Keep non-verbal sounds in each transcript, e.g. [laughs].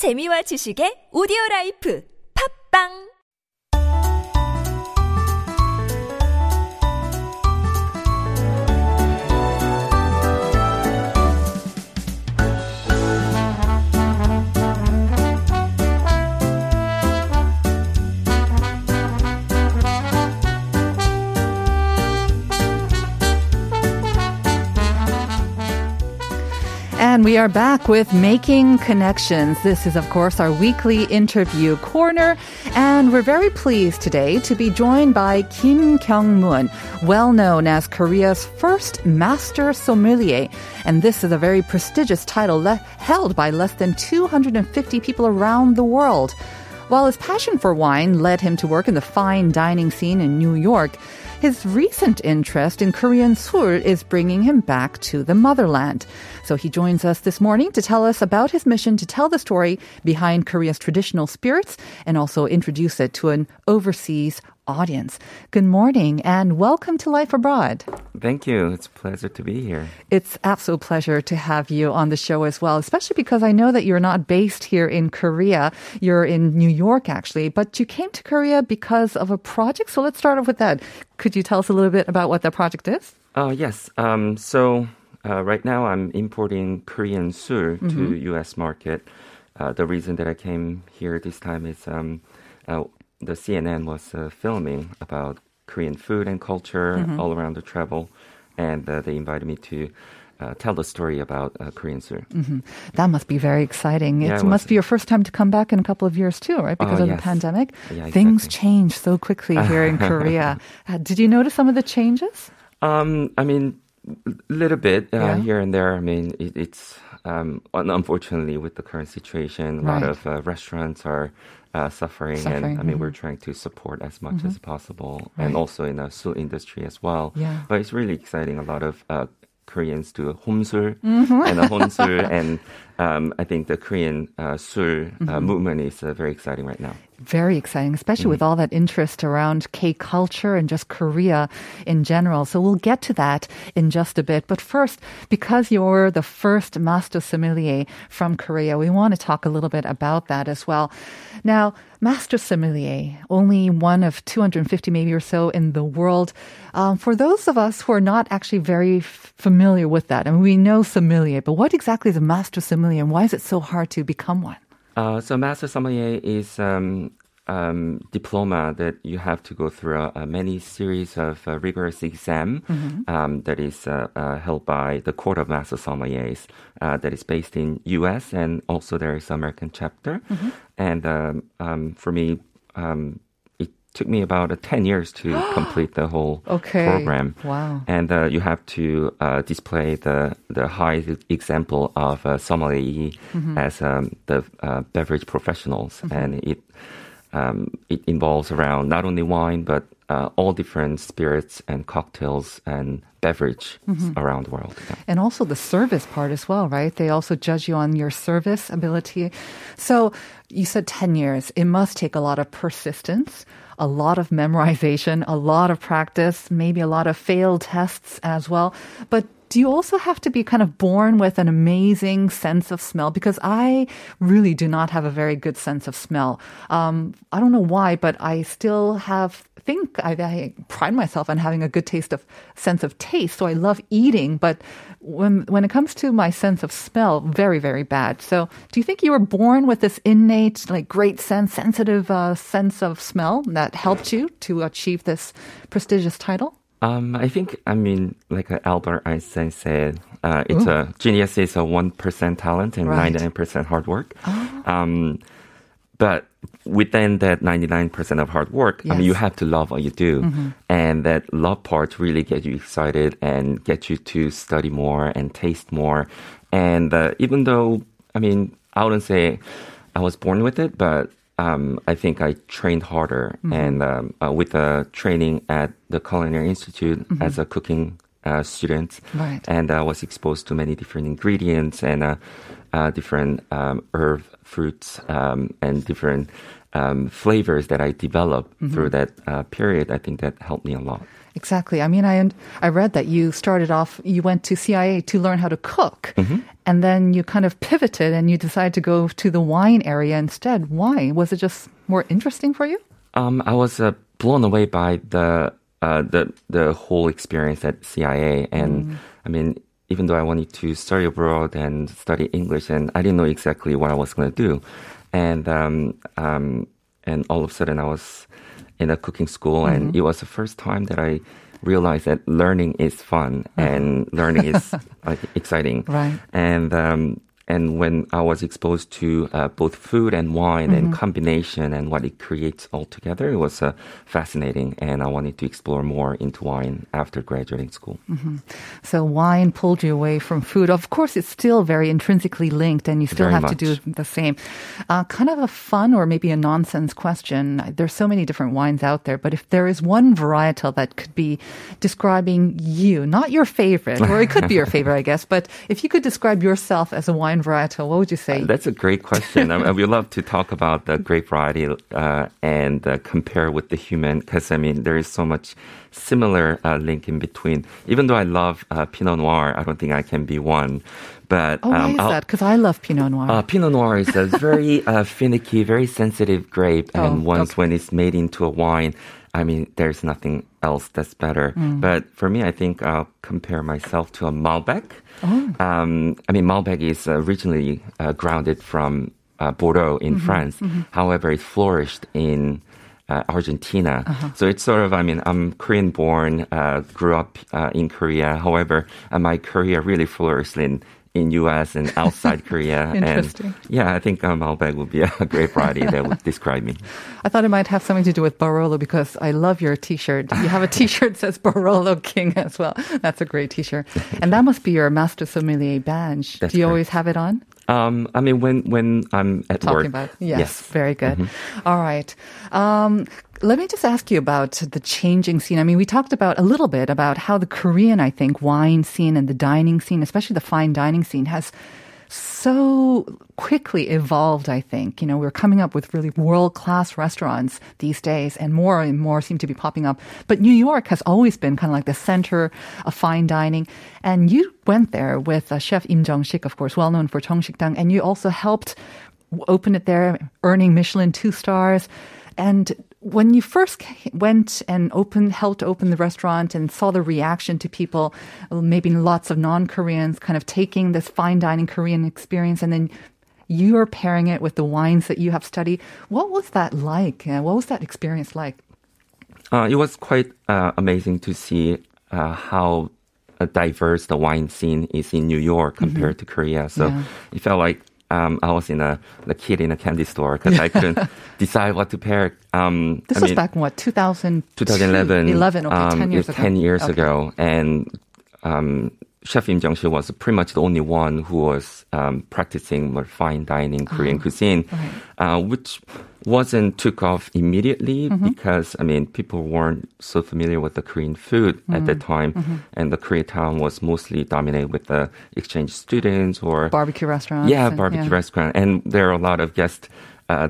재미와 지식의 오디오 라이프. 팝빵 And we are back with Making Connections. This is, of course, our weekly interview corner. And we're very pleased today to be joined by Kim Kyung-moon, well known as Korea's first master sommelier. And this is a very prestigious title le- held by less than 250 people around the world. While his passion for wine led him to work in the fine dining scene in New York, his recent interest in Korean sul is bringing him back to the motherland. So he joins us this morning to tell us about his mission to tell the story behind Korea's traditional spirits and also introduce it to an overseas audience. Good morning and welcome to Life Abroad. Thank you. It's a pleasure to be here. It's absolute pleasure to have you on the show as well, especially because I know that you're not based here in Korea. You're in New York actually, but you came to Korea because of a project. So let's start off with that. Could you tell us a little bit about what that project is? Uh, yes. Um, so uh, right now I'm importing Korean sul Mm-hmm. to U.S. market. Uh, the reason that I came here this time is um, uh, the CNN was uh, filming about Korean food and culture Mm-hmm. all around the travel, and uh, they invited me to. Uh, tell the story about uh, Korean sul. That must be very exciting. Yeah, it it must be your first time to come back in a couple of years too, right? Because Oh, of the pandemic. Yeah, Things change so quickly here in Korea. [laughs] Uh, did you notice some of the changes? Um, I mean, a little bit uh, Yeah. here and there. I mean, it, it's um, unfortunately with the current situation, a lot of uh, restaurants are uh, suffering, Suffering, and I mean, mhm. we're trying to support as much as possible, and also in the sul industry as well. Yeah. But it's really exciting. A lot of uh, Koreans do homsul Mm-hmm. and a honsul, [laughs] and um, I think the Korean uh, sul uh, Mm-hmm. movement is uh, very exciting right now. Very exciting, especially Mm. with all that interest around K culture and just Korea in general. So we'll get to that in just a bit. But first, because you're the first master sommelier from Korea, we want to talk a little bit about that as well. Now, master sommelier, only one of 250 maybe or so in the world. Um, for those of us who are not actually very f- familiar with that, I mean, we know sommelier, but what exactly is a master sommelier and why is it so hard to become one? Uh, so master sommelier is um, um, diploma that you have to go through a, many series of uh, rigorous exam um, that is uh, uh, held by the Court of Master Sommeliers uh, that is based in U.S. and also there is American chapter. And um, um, for me, um, took me about uh, ten years to [gasps] complete the whole Okay. program Wow. and uh, you have to uh, display the the high example of uh, sommelier as um, the uh, beverage professionals, and it um, it involves around not only wine but uh, all different spirits and cocktails and beverage around the world. Yeah. And also the service part as well, right? They also judge you on your service ability. So you said 10 years. It must take a lot of persistence, a lot of memorization, a lot of practice, maybe a lot of failed tests as well. But do you also have to be kind of born with an amazing sense of smell? Because I really do not have a very good sense of smell. Um, I don't know why, but I still have think I, I pride myself on having a good taste of sense of taste. So I love eating, but when when it comes to my sense of smell, very very bad. So do you think you were born with this innate, like great sense, sensitive uh, sense of smell that helped you to achieve this prestigious title? Um, I think, I mean, like uh, Albert Einstein said, uh, it's a genius is a one percent talent and Right. ninety nine percent hard work. Um, but within that ninety nine percent of hard work, I mean, you have to love what you do, and that love part really gets you excited and get you to study more and taste more. And uh, even though, I mean, I wouldn't say I was born with it, but um, I think I trained harder and um, uh, with the training at the Culinary Institute as a cooking uh, student, Right. and I was exposed to many different ingredients and uh, uh, different um, herb, fruits, um, and different um, flavors that I developed through that uh, period. I think that helped me a lot. Exactly. I mean, I I read that you started off. You went to CIA to learn how to cook, Mm-hmm. And then you kind of pivoted and you decided to go to the wine area instead. Why? Was it just more interesting for you? Um, I was uh, blown away by the uh, the the whole experience at CIA, and I mean, even though I wanted to study abroad and study English, and I didn't know exactly what I was going to do, and um, um, and all of a sudden I was in a cooking school, and it was the first time that I realized that learning is fun and learning is like [laughs] exciting, Right. and um, and when I was exposed to uh, both food and wine and combination and what it creates all together, it was uh, fascinating. And I wanted to explore more into wine after graduating school. So wine pulled you away from food. Of course, it's still very intrinsically linked, and you still Very have to do the same. Uh, kind of a fun or maybe a nonsense question. There's so many different wines out there, but if there is one varietal that could be describing you, not your favorite, or it could be your [laughs] favorite, I guess, but if you could describe yourself as a wine varietal, what would you say? That's a great question. I mean, we love to talk about the grape variety uh, and uh, compare with the human because I mean there is so much similar uh, link in between. Even though I love uh, Pinot Noir, I don't think I can be one. But oh, why um, is I'll- that? Because I love Pinot Noir. Uh, Pinot Noir is a very uh, finicky, very sensitive grape, [laughs] and Oh, once okay. when it's made into a wine, I mean, there's nothing else that's better. Mm. But for me, I think I'll compare myself to a Malbec. Oh. Um, I mean, Malbec is originally uh, grounded from uh, Bordeaux in Mm-hmm, France. However, it flourished in uh, Argentina. Uh-huh. So it's sort of, I mean, I'm Korean born, uh, grew up uh, in Korea. However, uh, my career really flourished in in U.S. and outside [laughs] Korea. Interesting. And yeah, I think um, Malbec would be a [laughs] great variety that would describe me. I thought it might have something to do with Barolo because I love your T-shirt. You have a [laughs] T-shirt that says Barolo King as well. That's a great T-shirt, and that must be your Master Sommelier badge. That's Do you correct. always have it on? Um, I mean, when when I'm at Talking work, about yes, yes. Mm-hmm. very good. All right. Um, let me just ask you about the changing scene. I mean, we talked about a little bit about how the Korean, I think, wine scene and the dining scene, especially the fine dining scene, has so quickly evolved, I think. You know, we're coming up with really world class restaurants these days, and more and more seem to be popping up. But New York has always been kind of like the center of fine dining. And you went there with uh, Chef Im Jung Sik, of course, well known for Jungsikdang, and you also helped open it there, earning Michelin two stars. And when you first went and opened, helped open the restaurant and saw the reaction to people, maybe lots of non-Koreans kind of taking this fine dining Korean experience and then you're pairing it with the wines that you have studied. What was that like? Uh, What was that experience like? Uh, it was quite uh, amazing to see uh, how uh, diverse the wine scene is in New York compared to Korea. So Mm-hmm. Yeah. it felt like um, I was in a, a kid in a candy store because I couldn't [laughs] decide what to pair. Um, This I was mean, back in what, 2000? 2011. 11, okay, um, 10 years ago. 10 years Okay. ago. And um, Chef Im Jung was pretty much the only one who was um, practicing more fine dining Korean Ah, cuisine, uh, which wasn't took off immediately Mm-hmm. because, I mean, people weren't so familiar with the Korean food at Mm-hmm. that time. And the Koreatown was mostly dominated with the exchange students or Barbecue restaurants. yeah, and- barbecue restaurant. And there are a lot of guests uh,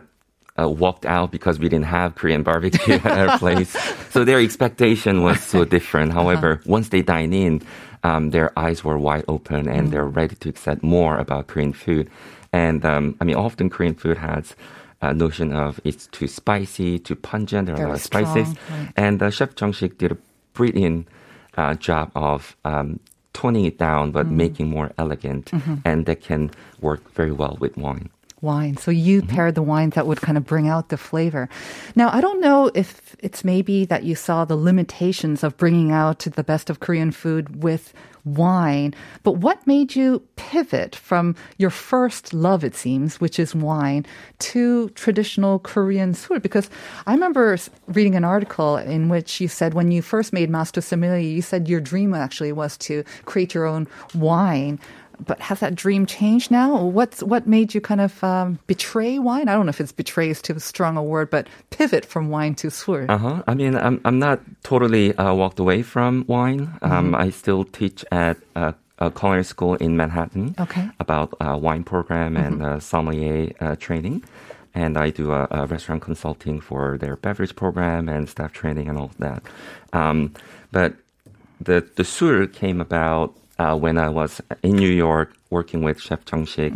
uh, walked out because we didn't have Korean barbecue [laughs] at our place. [laughs] So their expectation was so different. However, once they dine in, um, their eyes were wide open and they're ready to accept more about Korean food. And um, I mean, often Korean food has a notion of it's too spicy, too pungent. There are Very a lot of spices. strong, right. And uh, Chef Jung-sik did a brilliant uh, job of um, toning it down, Mm. but making more elegant, Mm-hmm. and that can work very well with wine. Wine. So you mm-hmm. paired the wines that would kind of bring out the flavor. Now, I don't know if it's maybe that you saw the limitations of bringing out the best of Korean food with wine, but what made you pivot from your first love, it seems, which is wine, to traditional Korean food? Because I remember reading an article in which you said when you first made Master Sommelier, you said your dream actually was to create your own wine but has that dream changed now? What's what made you kind of um, betray wine? I don't know if it's betray is too strong a word, but pivot from wine to sul. Uh huh. I mean, I'm I'm not totally uh, walked away from wine. Um, I still teach at a, a culinary school in Manhattan. Okay. About uh, wine program and uh, sommelier uh, training, and I do a, a restaurant consulting for their beverage program and staff training and all of that. Um, but the the sul came about uh, when I was in New York working with Chef Jung Sik.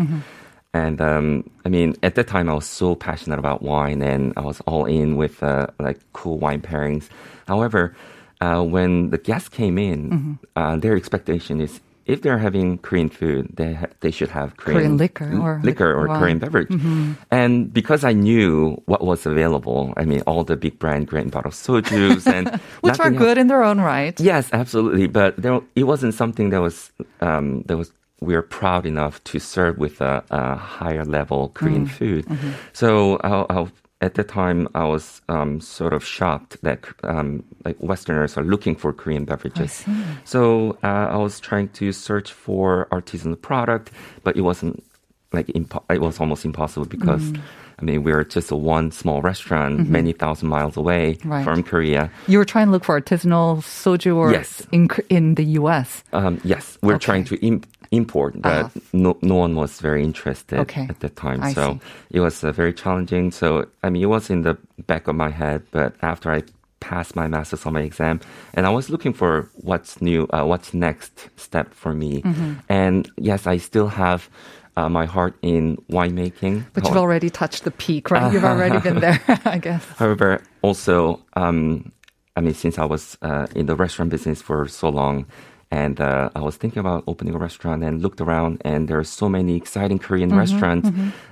And um, I mean, at that time, I was so passionate about wine, and I was all in with uh, like cool wine pairings. However, uh, when the guests came in, uh, their expectation is if they're having Korean food, they ha- they should have Korean, Korean liquor or- liquor or. Korean beverage. Mm-hmm. And because I knew what was available, I mean, all the big brand grain bottle soju's and [laughs] Which are nothing else- good in their own right. Yes, absolutely. But there, it wasn't something that was um, that was we are proud enough to serve with a, a higher level Korean mm. food. Mm-hmm. So I, I, at the time, I was um, sort of shocked that um, like Westerners are looking for Korean beverages. So uh, I was trying to search for artisanal product, but it wasn't like impo- it was almost impossible because. I mean, we are just a one small restaurant, many thousand miles away Right. from Korea. You were trying to look for artisanal soju or Yes. in in the U.S. Um, yes, we're Okay. trying to im- import, but no, no one was very interested Okay. at that time. I so it was uh, very challenging. So, I mean, it was in the back of my head, but after I passed my master's on my exam, and I was looking for what's new, uh, what's next step for me. Mm-hmm. And yes, I still have uh, my heart in winemaking. But you've already touched the peak, right? You've [laughs] already been there, [laughs] I guess. However, also, um, I mean, since I was uh, in the restaurant business for so long, and uh, I was thinking about opening a restaurant and looked around, and there are so many exciting Korean Mm-hmm, restaurants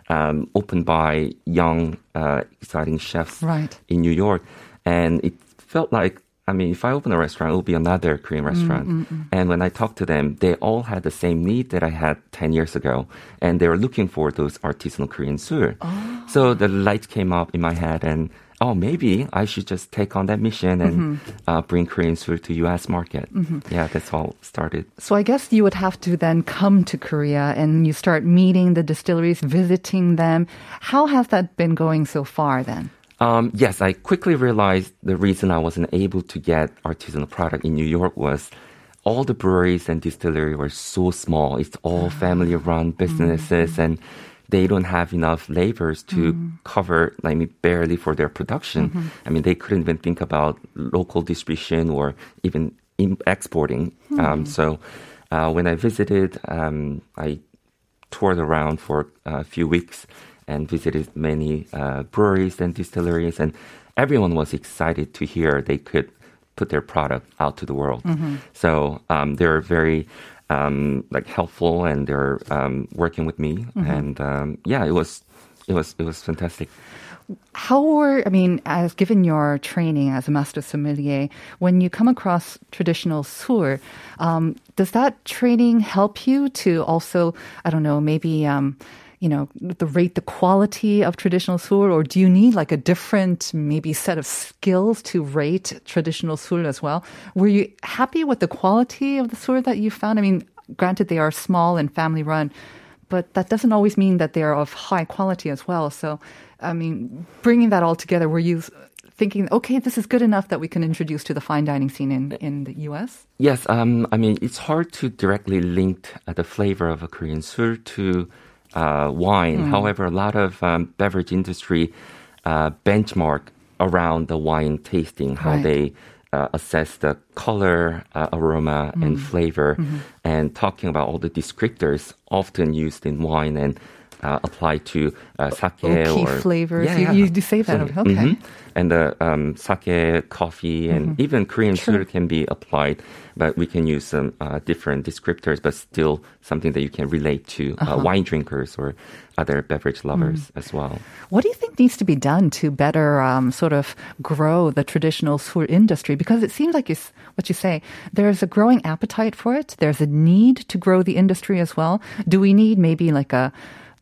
Um, opened by young, uh, exciting chefs Right. in New York, and it felt like. I mean, if I open a restaurant, it will be another Korean mm, restaurant. Mm, mm. And when I talked to them, they all had the same need that I had 10 years ago. And they were looking for those artisanal Korean sul. Oh. So the light came up in my head and, oh, maybe I should just take on that mission and mm-hmm. uh, bring Korean sul to U.S. market. Mm-hmm. Yeah, that's all started. So I guess you would have to then come to Korea and you start meeting the distilleries, visiting them. How has that been going so far then? Um, yes, I quickly realized the reason I wasn't able to get artisanal product in New York was all the breweries and distillery were so small. It's all family run businesses and they don't have enough laborers to cover, I mean, barely for their production. I mean, they couldn't even think about local distribution or even in exporting. Um, so uh, when I visited, um, I toured around for a few weeks and visited many uh, breweries and distilleries, and everyone was excited to hear they could put their product out to the world. So um, they're very um, like helpful, and they're um, working with me, and um, yeah, it was it was it was fantastic. How were, I mean, as given your training as a master sommelier, when you come across traditional sul, um, does that training help you to also, I don't know, maybe, um, you know, the rate the quality of traditional sul, or do you need like a different maybe set of skills to rate traditional sul as well? Were you happy with the quality of the sul that you found? I mean, granted they are small and family run, but that doesn't always mean that they are of high quality as well. So, I mean, bringing that all together, were you thinking, okay, this is good enough that we can introduce to the fine dining scene in, in the US? Yes, um, I mean it's hard to directly link uh, the flavor of a Korean sul to uh, wine. However, a lot of um, beverage industry uh, benchmark around the wine tasting, how Right. they uh, assess the color, uh, aroma, and flavor, and talking about all the descriptors often used in wine and uh, apply to uh, sake or flavors. You- you say that, absolutely. okay. Mhm. And the um, sake, coffee, and even Korean sul can be applied, but we can use some uh, different descriptors, but still something that you can relate to uh, wine drinkers or other beverage lovers as well. What do you think needs to be done to better um, sort of grow the traditional sul industry? Because it seems like it's what you say, there's a growing appetite for it. There's a need to grow the industry as well. Do we need maybe like a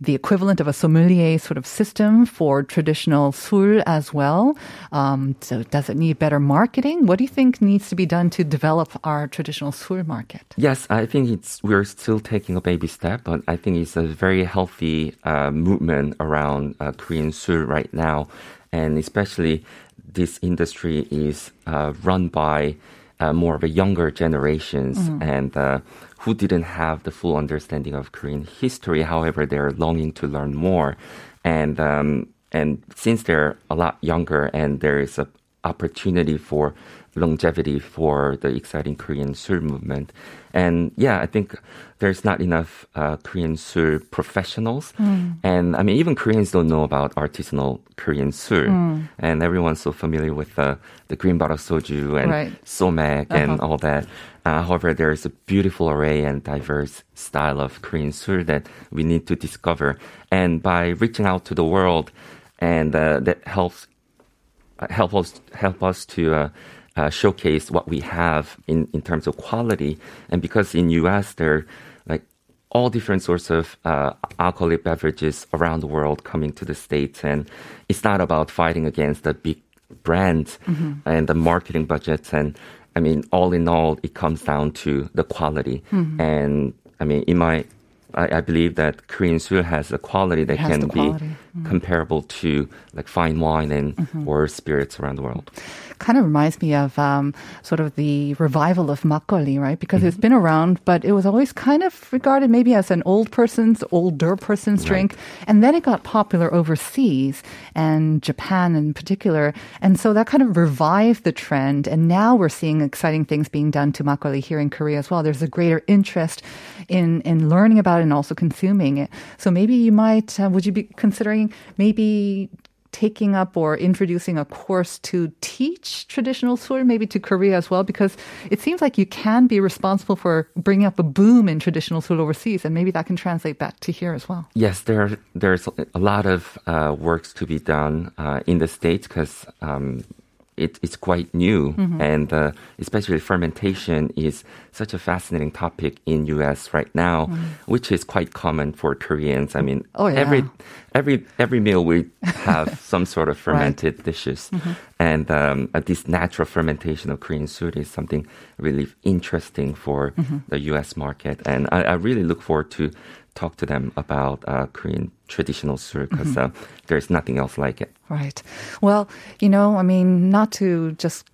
the equivalent of a sommelier sort of system for traditional sul as well. Um, so does it need better marketing? What do you think needs to be done to develop our traditional sul market? Yes, I think it's we're still taking a baby step, but I think it's a very healthy uh, movement around uh, Korean sul right now, and especially this industry is uh, run by uh, more of a younger generations and uh, who didn't have the full understanding of Korean history. However, they're longing to learn more, and um, and since they're a lot younger and there is a opportunity for longevity for the exciting Korean Sul movement. And yeah, I think there's not enough uh, Korean Sul professionals. Hmm. And I mean, even Koreans don't know about artisanal Korean Sul. Hmm. And everyone's so familiar with uh, the green bottle soju and Right. somek and Uh-huh. all that. Uh, however, there's a beautiful array and diverse style of Korean Sul that we need to discover. And by reaching out to the world, and uh, that helps help us help us to uh, uh, showcase what we have in, in terms of quality. And because in U.S. there are like all different sorts of uh, alcoholic beverages around the world coming to the states, and it's not about fighting against the big brands and the marketing budgets. And I mean, all in all, it comes down to the quality. And I mean, in my I, I believe that Korean Sul has a quality that can be. Mm-hmm. comparable to like fine wine and or spirits around the world. kind of reminds me of um, sort of the revival of makgeolli, right? Because it's been around, but it was always kind of regarded maybe as an old person's, older person's drink. And then it got popular overseas and Japan in particular. And so that kind of revived the trend. And now we're seeing exciting things being done to makgeolli here in Korea as well. There's a greater interest in, in learning about it and also consuming it. So maybe you might, uh, would you be considering maybe taking up or introducing a course to teach traditional sul maybe to Korea as well because it seems like you can be responsible for bringing up a boom in traditional sul overseas and maybe that can translate back to here as well. Yes, there there's a lot of uh, works to be done uh, in the states because um, it, it's quite new, Mm-hmm. and uh, especially fermentation is such a fascinating topic in U.S. right now, which is quite common for Koreans. I mean. Oh, yeah. every every every meal we have [laughs] some sort of fermented dishes, Mm-hmm. and um, uh, this natural fermentation of Korean food is something really interesting for Mm-hmm. the U.S. market, and I, I really look forward to talk to them about uh, Korean traditional sul because Mm-hmm. uh, there's nothing else like it. Right. Well, you know, I mean, not to just.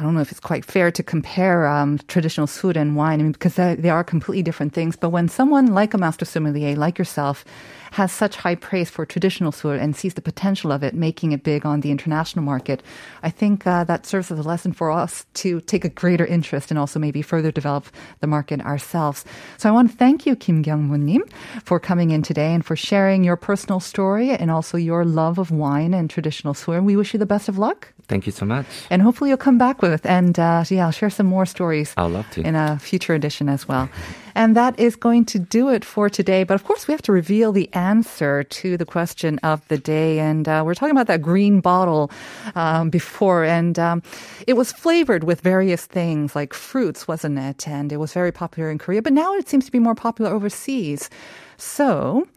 I don't know if it's quite fair to compare um, traditional food and wine, I mean, because they are completely different things. But when someone like a master sommelier, like yourself, has such high praise for traditional food and sees the potential of it, making it big on the international market, I think uh, that serves as a lesson for us to take a greater interest and also maybe further develop the market ourselves. So I want to thank you, Kim Kyung-moon-nim, for coming in today and for sharing your personal story and also your love of wine and traditional food. We wish you the best of luck. Thank you so much. And hopefully you'll come back with and uh, yeah, I'll share some more stories. I'd love to. in a future edition as well. And that is going to do it for today. But of course, we have to reveal the answer to the question of the day. And uh, we're talking about that green bottle um, before, and um, it was flavored with various things like fruits, wasn't it? And it was very popular in Korea, but now it seems to be more popular overseas. So.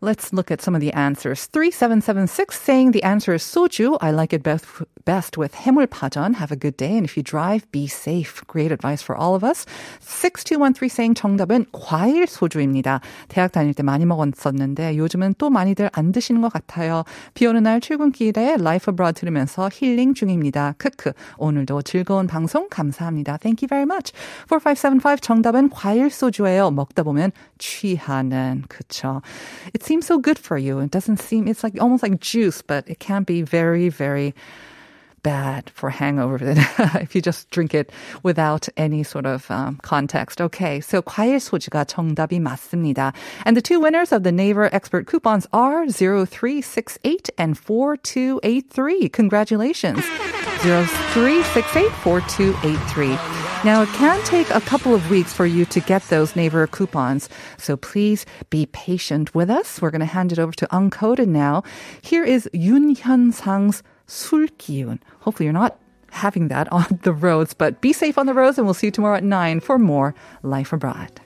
Let's look at some of the answers. 3776 saying the answer is soju. I like it best, best with 해물파전. Have a good day. And if you drive, be safe. Great advice for all of us. 6213 saying 정답은 과일 소주입니다. 대학 다닐 때 많이 먹었었는데 요즘은 또 많이들 안 드시는 것 같아요. 비 오는 날 출근길에 Life Abroad 들으면서 힐링 중입니다. 크크. 오늘도 즐거운 방송 감사합니다. Thank you very much. 4575 정답은 과일 소주예요. 먹다 보면 취하는. 그쵸. It seems so good for you. It doesn't seem, it's like almost like juice, but it can be very, very bad for hangover [laughs] if you just drink it without any sort of um, context. Okay, so 과일 소주가 정답이 맞습니다. And the two winners of the Naver Expert coupons are 0368 and 4283. Congratulations. 0368 4283. Now, it can take a couple of weeks for you to get those Naver coupons, so please be patient with us. We're going to hand it over to Uncoded now. Here is Yun Hyun Sang's Sulkyun. Hopefully, you're not having that [laughs] on the roads, but be safe on the roads, and we'll see you tomorrow at 9 for more Life Abroad.